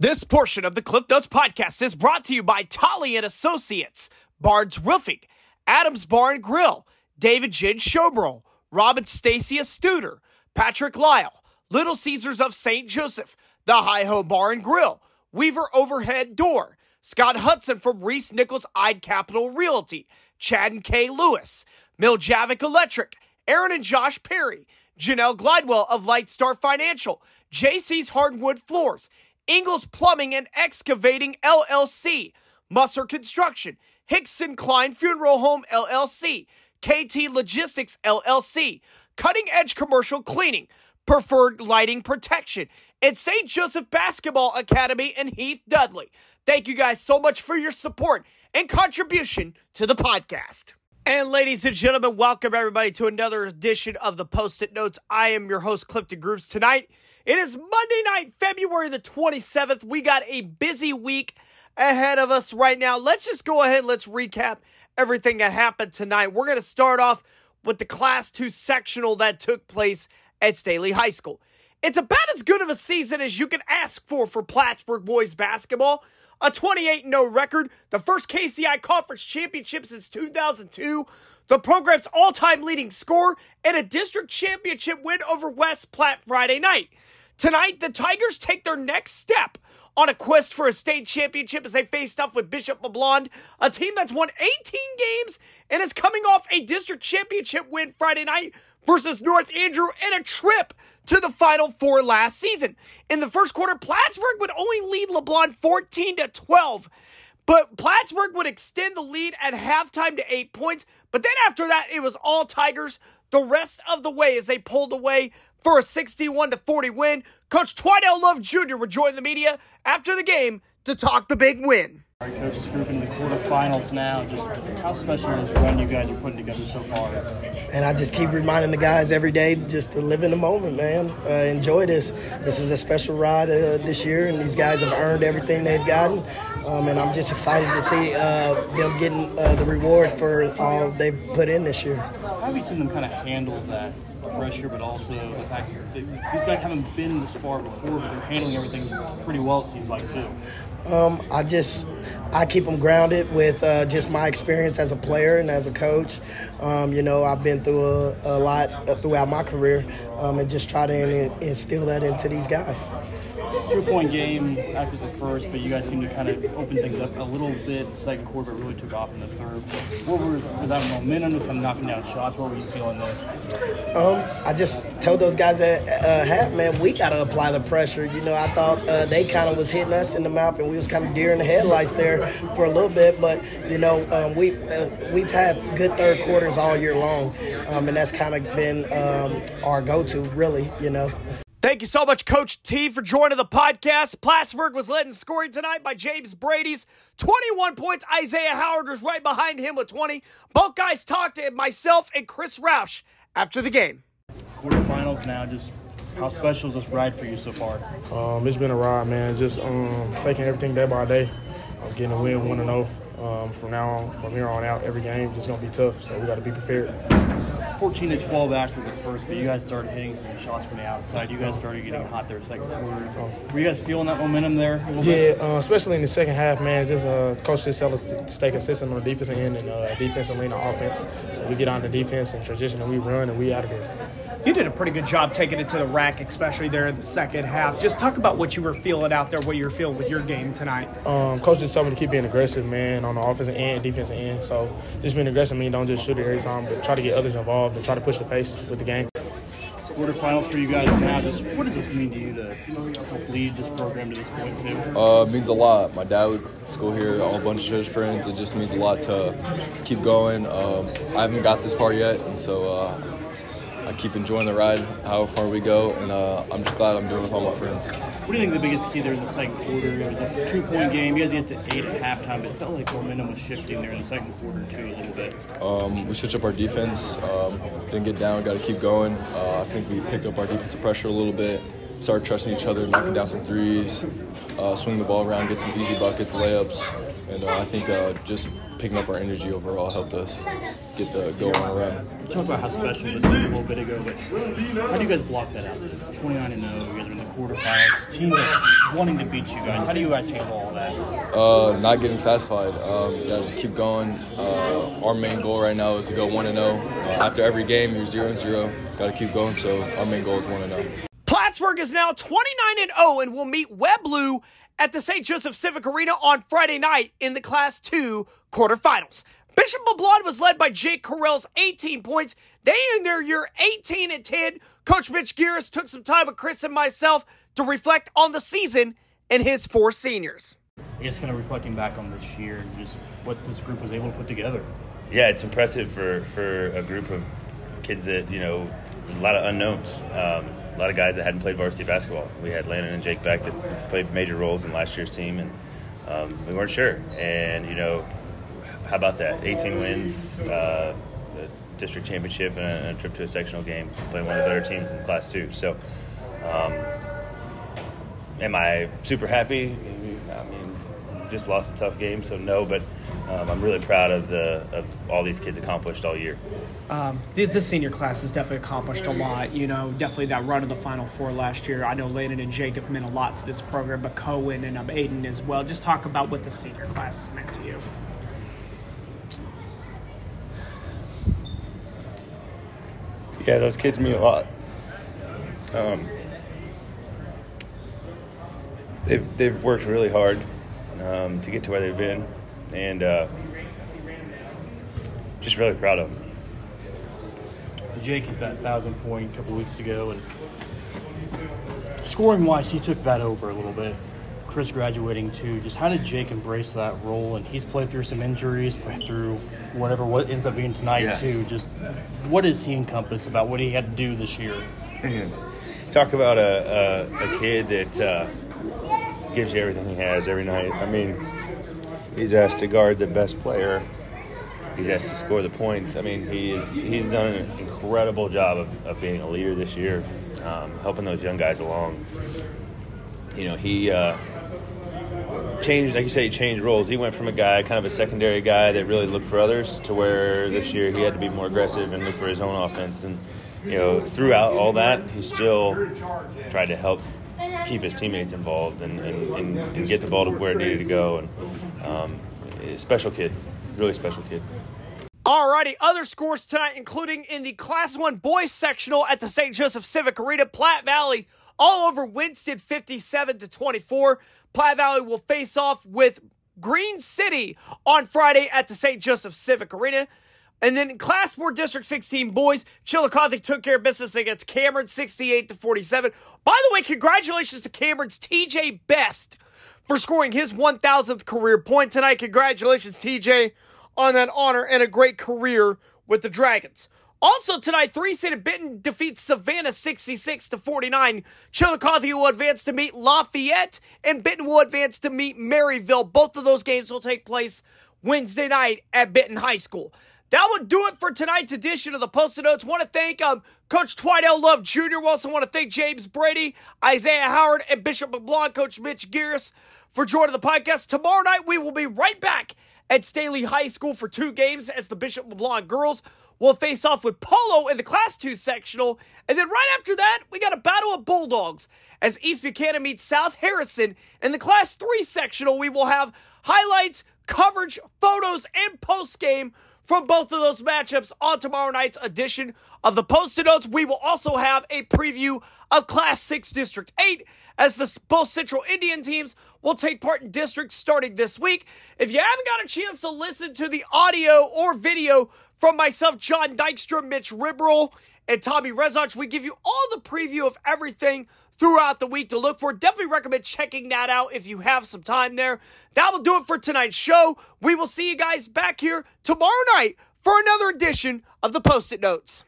This portion of the Cliff Notes podcast is brought to you by Tolly and Associates, Barnes Roofing, Adams Bar and Grill, David Gin Schoeberl, Robin Stacia Studer, Patrick Lile, Little Caesars of St. Joseph, The Hi-Ho Bar and Grill, Weaver Overhead Door, Scott Hudson from ReeceNichols Ide Capital Realty, Chad and Kae Lewis, Miljavac Electric, Erin and Josh Perry, Janelle Glidewell of Lightstar Financial, JC's Hardwood Floors, Ingles Plumbing and Excavating LLC, Musser Construction, Hixson-Klein Funeral Home LLC, KT Logistics LLC, Cutting Edge Commercial Cleaning, Preferred Lighting Protection, and St. Joseph Basketball Academy and Heath Dudley. Thank you guys so much for your support and contribution to the podcast. And ladies and gentlemen, welcome everybody to another edition of the Post-it Notes. I am your host, Clifton Groups. Tonight, it is Monday night, February the 27th. We got a busy week ahead of us right now. Let's just go ahead, let's recap everything that happened tonight. We're going to start off with the Class 2 sectional that took place at Staley High School. It's about as good of a season as you can ask for for Plattsburg boys basketball a 28 0 record, the first KCI Conference Championship since 2002, the program's all time leading scorer, and a district championship win over West Platte Friday night. Tonight, the Tigers take their next step on a quest for a state championship as they faced off with Bishop LeBlond, a team that's won 18 games and is coming off a district championship win Friday night versus North Andrew and a trip to the Final Four last season. In the first quarter, Plattsburg would only lead LeBlond 14 to 12. But Plattsburg would extend the lead at halftime to eight points. But then after that, it was all Tigers the rest of the way as they pulled away for a 61 to 40 win. Coach Twydell Love Jr. would join the media after the game to talk the big win. Our coaches group in the quarterfinals now. Just how special is the run you guys are putting together so far? And I just keep reminding the guys every day just to live in the moment, man. Uh, enjoy this. This is a special ride uh, this year, and these guys have earned everything they've gotten. Um, and I'm just excited to see uh, them getting uh, the reward for all they've put in this year. How have you seen them kind of handle that pressure, but also the fact that these guys haven't been this far before, but they're handling everything pretty well, it seems like, too? Um, I just I keep them grounded with uh, just my experience as a player and as a coach. Um, you know, I've been through a, a lot throughout my career, um, and just try to instill that into these guys two point game after the first, but you guys seem to kind of open things up a little bit. The second quarter really took off in the third. What was, was that momentum to come knocking down shots? What were you feeling there? Um, I just told those guys that uh, half, man, we got to apply the pressure. You know, I thought uh, they kind of was hitting us in the mouth, and we was kind of deer in the headlights there for a little bit. But you know, um, we uh, we've had good third quarters all year long, um, and that's kind of been um, our go-to, really. You know. Thank you so much, Coach T, for joining the podcast. Plattsburg was led in scoring tonight by James Brady's 21 points. Isaiah Howard was right behind him with 20. Both guys talked to myself and Chris Roush after the game. Quarterfinals now, just how special is this ride for you so far? Um, it's been a ride, man. Just um, taking everything day by day. I'm getting a win, 1 0. Um, from now on, from here on out, every game just gonna be tough. So we got to be prepared. 14 to 12 after the first, but you guys started hitting some shots from the outside. You guys started getting hot there second quarter. Were you guys feeling that momentum there? yeah, uh, especially in the second half, man. Just uh, coach just tell us to stay consistent on the defensive end and uh, defensive lean on offense. So we get on the defense and transition and we run and we out of there you did a pretty good job taking it to the rack, especially there in the second half. Just talk about what you were feeling out there, what you were feeling with your game tonight. Um, coach just told me to keep being aggressive, man, on the offensive and defensive end. So just being aggressive means don't just shoot it every time, but try to get others involved and try to push the pace with the game. Quarterfinals for you guys now. Just what does this mean to you to help lead this program to this point too? Uh, it means a lot. My dad would school here, a whole bunch of his friends. It just means a lot to keep going. Um, I haven't got this far yet, and so uh, I keep enjoying the ride, how far we go, and uh, I'm just glad I'm doing it with all my friends. What do you think the biggest key there in the second quarter? It was a two-point game. You guys get to eight at halftime, but it felt like momentum was shifting there in the second quarter too a little bit. Um, we switched up our defense. Um, didn't get down. Got to keep going. Uh, I think we picked up our defensive pressure a little bit. Started trusting each other, knocking down some threes, uh, swing the ball around, get some easy buckets, layups, and uh, I think uh, just picking up our energy overall helped us get the go on a run. You talked about how special this is a little bit ago, but how do you guys block that out? It's 29 and 0. You guys are in the quarterfinals. Teams are wanting to beat you guys. How do you guys handle all that? Uh, not getting satisfied. Um, you just keep going. Uh, our main goal right now is to go one and zero. Uh, after every game, you're zero and zero. Got to keep going. So our main goal is one and zero. Plattsburg is now 29 and 0 and will meet Webb Blue at the St. Joseph Civic Arena on Friday night in the Class 2 quarterfinals. Bishop LeBlond was led by Jake Correll's 18 points. They in their year 18 and 10. Coach Mitch Gearis took some time with Chris and myself to reflect on the season and his four seniors. I guess kind of reflecting back on this year and just what this group was able to put together. Yeah, it's impressive for, for a group of kids that, you know, a lot of unknowns. Um, a lot of guys that hadn't played varsity basketball. We had Landon and Jake Beck that played major roles in last year's team, and um, we weren't sure. And, you know, how about that? 18 wins, uh, the district championship, and a, a, trip to a sectional game, playing one of the better teams in Class 2. So, um, am I super happy? I mean, just lost a tough game, so no, but um, I'm really proud of the of all these kids accomplished all year. Um, the, the, senior class has definitely accomplished a lot. You know, definitely that run of the Final Four last year. I know Landon and Jacob meant a lot to this program, but Cohen and um, Aiden as well. Just talk about what the senior class has meant to you. Yeah, those kids mean a lot. Um, they've they've worked really hard um, to get to where they've been, and uh, just really proud of them. Jake hit that thousand point a couple weeks ago, and scoring wise, he took that over a little bit. Chris graduating too. Just how did Jake embrace that role? And he's played through some injuries, played through whatever what ends up being tonight yeah. too. Just what does he encompass about what he had to do this year? Talk about a, a, a kid that uh, gives you everything he has every night. I mean, he's asked to guard the best player. He's asked to score the points. I mean, he is, he's done an incredible job of, of being a leader this year, um, helping those young guys along. You know, he uh, changed, like you say, he changed roles. He went from a guy, kind of a secondary guy that really looked for others, to where this year he had to be more aggressive and look for his own offense. And you know, throughout all that, he still tried to help keep his teammates involved and, and, and, and get the ball to where it needed to go. And um, special kid, really special kid. Alrighty, other scores tonight, including in the Class 1 boys sectional at the St. Joseph Civic Arena, Platte Valley all over Winston 57 to 24. Platte Valley will face off with Green City on Friday at the St. Joseph Civic Arena. And then Class 4 District 16 boys, Chillicothe took care of business against Cameron 68 to 47. By the way, congratulations to Cameron's TJ Best for scoring his 1000th career point tonight. Congratulations TJ on that honor and a great career with the Dragons. Also tonight, three seeded Benton defeats Savannah 66 to 49. Chillicothe will advance to meet Lafayette, and Benton will advance to meet Maryville. Both of those games will take place Wednesday night at Benton High School. That would do it for tonight's edition of the Post-it Notes. Want to thank um, Coach Twidell Love Jr. Also want to thank James Brady, Isaiah Howard, and Bishop LeBlond, Coach Mitch Gearis for joining the podcast. Tomorrow night, we will be right back at Staley High School for two games as the Bishop LeBlond girls will face off with Polo in the Class 2 sectional. And then right after that, we got a battle of Bulldogs as East Buchanan meets South Harrison. In the Class 3 sectional, we will have highlights, coverage, photos, and post game from both of those matchups on tomorrow night's edition of the Post-it Notes. We will also have a preview of Class 6 District 8 as the both Central Indian teams will take part in districts starting this week. If you haven't got a chance to listen to the audio or video from myself, John Dykstra, Mitch Ribroll, and Tommy Rezach, we give you all the preview of everything throughout the week to look for. Definitely recommend checking that out if you have some time there. That will do it for tonight's show. We will see you guys back here tomorrow night for another edition of the Post-it Notes.